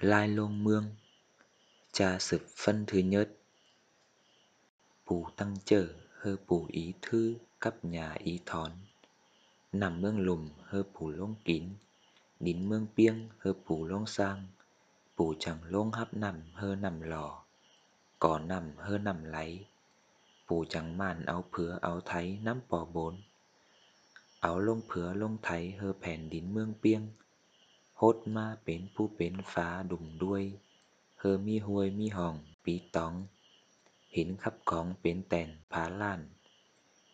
lai lôn mương, cha sực phân thứ nhất. Bù tăng chở hơ bù ý thư cấp nhà ý thón, nằm mương lùm hơ bù lông kín, nín mương piêng hơ bù lông sang. Bù chẳng lông hấp nằm hơ nằm lò có nằm hơ nằm lấy bù chẳng màn áo phứa áo thái nắm bò bốn, áo lông phứa lông thái hơ phèn đín mương piêng hốt ma bến pu bến phá đùng đuôi, hơ mi huôi mi hòng pí tóng hiến khắp khóng bến tèn phá làn,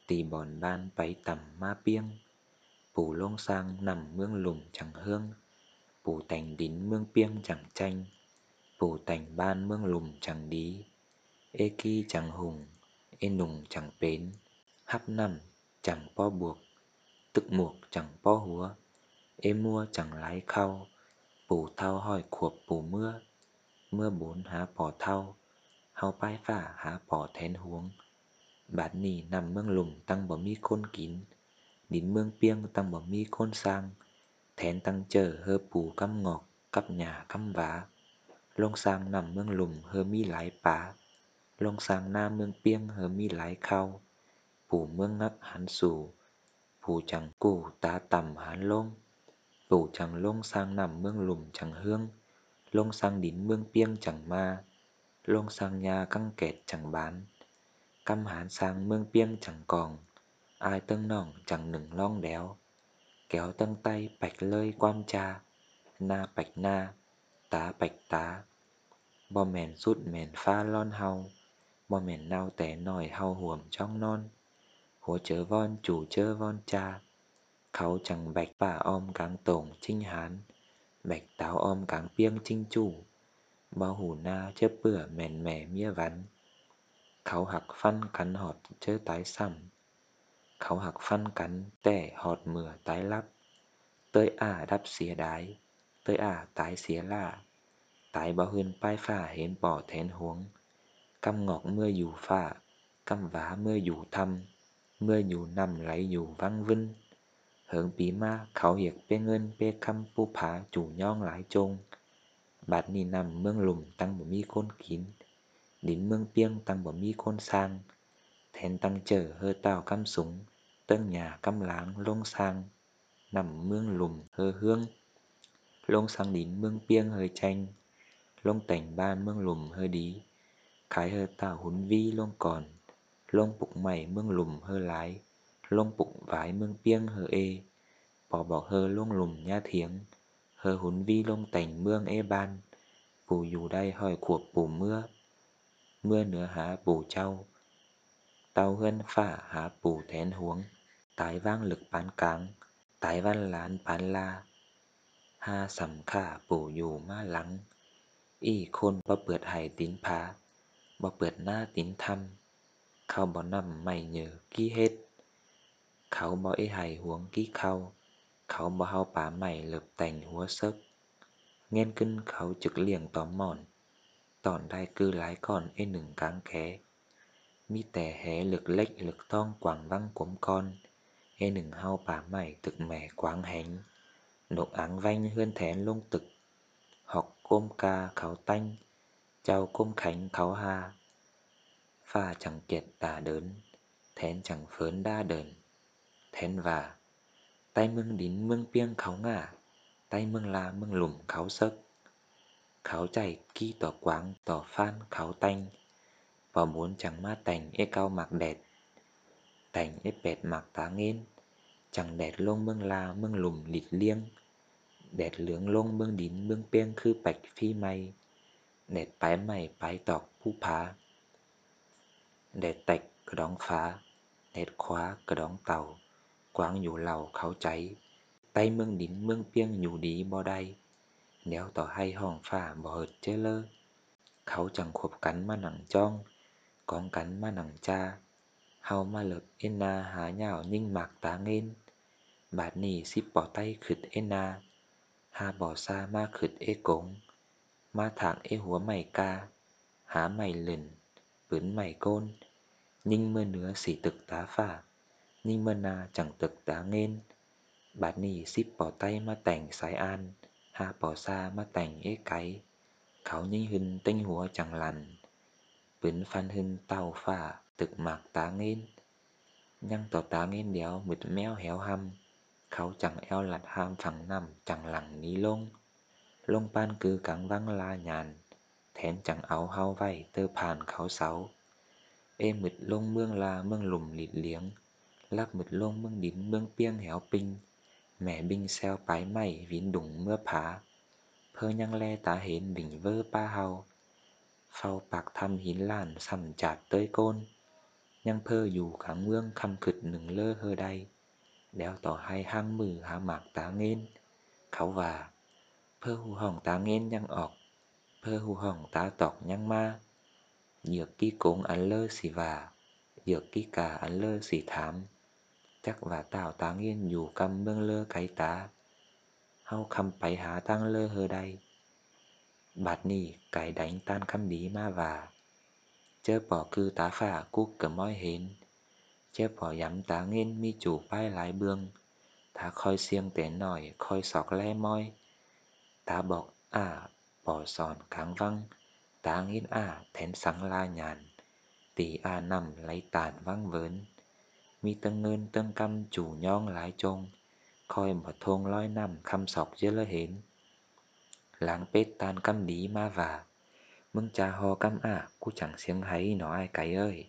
tì bòn ban páy tằm ma piêng pù lông sang nằm mương lùm chẳng hương pù tành đín mương piêng chẳng tranh pù tành ban mương lùm chẳng đí, ê ki chẳng hùng, ê nùng chẳng pến hắp nằm chẳng po buộc, tức muộc chẳng po húa. em mua chẳng lái khau Bù thau hỏi cuộc bù อเมื่อบุญหาปอเท่าเฮาป้ายฝ่าหาปอแทนหวง บาดนี้นำเมืองหลุมตั้งบ่มีคนกิน ดินเมืองเปียงตั้งบ่มีคนสร้าง แทนตั้งเจอเฮอปูกำงอกกับหญ้ากำหวาลงสร้างนำเมืองหลุมเฮอมีหลายป่าลงสร้างหน้าเมืองเปียงเฮอมีหลายเข้าปู่เมืองนักหันสู่ ผู้จังกู้ตาต่ำหันลง pù chẳng lông sang nằm mương lùm chẳng hương, lông sang đín mương piêng chẳng ma, lông sang nha căng kẹt chẳng bán. Căm hán sang mương piêng chẳng còn, ai tân nòng chẳng nừng long đéo. Kéo tân tay bạch lơi quan cha, na bạch na, tá bạch tá. Bò mèn sút mèn pha lon hau, bò mèn nao té nòi hau huồm trong non. Hố chớ von, chủ chớ von cha khẩu chẳng bạch bà om cáng tổng chinh hán. Bạch táo om cáng piêng chinh chủ bao hủ na chớp bửa mèn mè mía vắn. Khẩu hặc phân cắn họt chớ tái sầm khẩu hặc phân cắn tẻ họt mửa tái lắp. Tơi ả đắp xía đái, tơi ả tái xía lạ. Tái bao hươn pai phả hến bỏ thén huống. Căm ngọc mưa dù phả, căm vá mưa dù thăm. Mưa dù nằm lấy dù văng vinh hướng bí ma khảo hiệp, bê ngân bê khăm, pu phá chủ nhong, lái chôn bát ni nằm mương lùm tăng bờ mi khôn kín đến mương piêng tăng bờ mi khôn sang. Thèn tăng trở hơ tao căm súng tân nhà căm láng lông sang. Nằm mương lùm hơ hương lông sang đến mương piêng hơi tranh lông tành ba mương lùm hơi đí khái hơ tao hún vi lông còn. Lông bụng mày mương lùm hơ lái lông bụng vái mương piêng hờ ê. Bỏ bọc hơ luông lùm nha thiếng, hơ hún vi lông tành mương ê ban. Bù dù đay hỏi cuộc bù mưa mưa nứa há bù trâu tàu hơn phả há bù thén huống, tái vang lực bán cáng, tái văn lán bán la. Ha sầm khả bù dù ma lắng, y khôn bò bượt hải tín phá bò bượt na tín thăm. Khao bò nằm mày nhớ ký hết. เขาบ่นำไม่เหยอกี้เฮ็ด เขาบ่เอ้ให้หวงกี้เขา เขาบ่เฮาป่าใหม่เลิบแต่งหัวเซิก nghe kinh khẩu trực liền tóm mòn tòn đai cư lái còn ê nừng cáng khé mi tè hé lực lếch lực toong quảng văng cốm con ê nừng hau bà mày thực mẻ quáng hánh nộp áng vanh hươn thén lông tực học côm ca kháo tanh trao côm khánh kháo ha pha chẳng kiệt tà đớn thén chẳng phớn đa đờn thén và, tay mưng đín mưng piêng kháo ngả, tay mưng la mưng lùm kháo sấc kháo chảy ki tỏ quáng, tỏ phan kháo tanh. Và muốn chẳng ma tành ê cao mạc đẹp tành ê bẹt mạc tá nghên. Chẳng đẹp lông mưng la mưng lùm lịt liêng đẹp lướng lông mưng đín mưng piêng khư bạch phi may. Đẹp bái mày bái tọc pu phá đẹp tạch cờ đóng phá đẹp khóa cờ đóng tàu. กวางอยู่เหล่าเขาใจใต้เมืองดินเมืองเปียงอยู่ดีบ่ได้ แนวต่อให้ห้องฝ้าบ่เฮิดเจเลอ เขาจังขบกันมาหนังจ้อง กองกันมาหนังจา เฮามาเลิกเอ็นนาหาเหย่านิ่งหมากตาเงิน บาดนี้สิป่อไต้ขึดเอ็นนาหาบ่อซามาขึดเอกง มาถางเอหัวใหม่กา หาใหม่เล่นปืนใหม่ก้น นิ่งเมื่อเนื้อสีตึกตาฝ่า mơ na chẳng tực tá nghên. Bạt nì ship bỏ tay mà tành sái an ha bỏ xa mà tành ế cái. Kháo nhìn hình tinh hùa chẳng lành, Bến phan hình tàu phả Tực mạc tá nghiên Nhăng tỏ tá nghiên đéo mịt meo héo hăm Kháo chẳng eo lặt ham phẳng nằm chẳng lặng ní lông. Lông ban cứ cắn văng la nhàn, Thén chẳng áo hao vay tơ phàn kháo sáu. Ê mịt lông mương la mương lùm lịt liếng Lắc một lông mương đín mương piêng héo pinh Mẹ binh xeo pái mày vín đủng mưa phá. Phơ nhăng le tá hến đỉnh vơ pa hào, Phao bạc thăm hín làn sầm chạt tơi côn. Nhăng phơ dù kháng mương khăm khựt nừng lơ hơ đay. Đéo tỏ hai hang mừ há mạc tá nghên. Khảo và Phơ hù hỏng tá nghên nhăng ọc. Phơ hù hỏng tá tọc nhăng ma. Dược ký cốn ăn lơ xì và Dược ký cả ăn lơ xì thám. จักว่าต้าวตางเย็นอยู่กำเบื้องเลอไกลตา เฮาคำไปหาตั้งเลอเฮอใด บัดนี้ไก่ดังตานคำดีมาว่า เจ้าปอคือตาฝ่ากุ๊กกับม้อยเห็น เจ้าปอย้ำตาเงินมีจูป้ายหลายเบือง ถ้าคอยเสียงแต่หน่อยคอยสอกแล่ม้อย ตาบอกอ้าปอสอนขังวัง ตาเงินอ้าแถนสังลาญานตีอานำไหลตานวังเวิน môi hến Chớ bỏ dám tá nghên mi chủ pai lái bương Tá khoi xiêng tế nòi khoi sọc le môi Tá bọc à bỏ sòn kháng văng Tá nghên à thén sáng la nhàn Tí à nằm lấy tàn văng vớn Mi tân ngơn tân căm chủ nhong lái trông Khoi bỏ thôn loi nằm khăm sọc dơ lơ hến. Láng bết tan căm lý ma và Mưng cha ho căm à Cú chẳng xiêng hay nó ai cái ơi.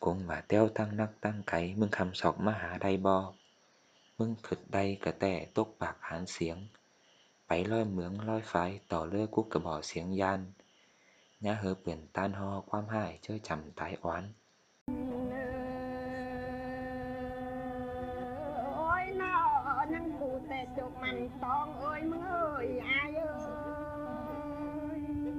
Cũng và teo tăng nắc tăng cái Mưng khăm sọc ma há đay bo Mưng khực đay cờ tẻ tốt bạc hán xiếng. Báy loi mướng loi phái Tỏ lơ cú cờ bỏ xiếng gian. Nhá hơ biển tan ho quam hại Chơi chầm tái ជោគមិនតងអើយមើលអើយអា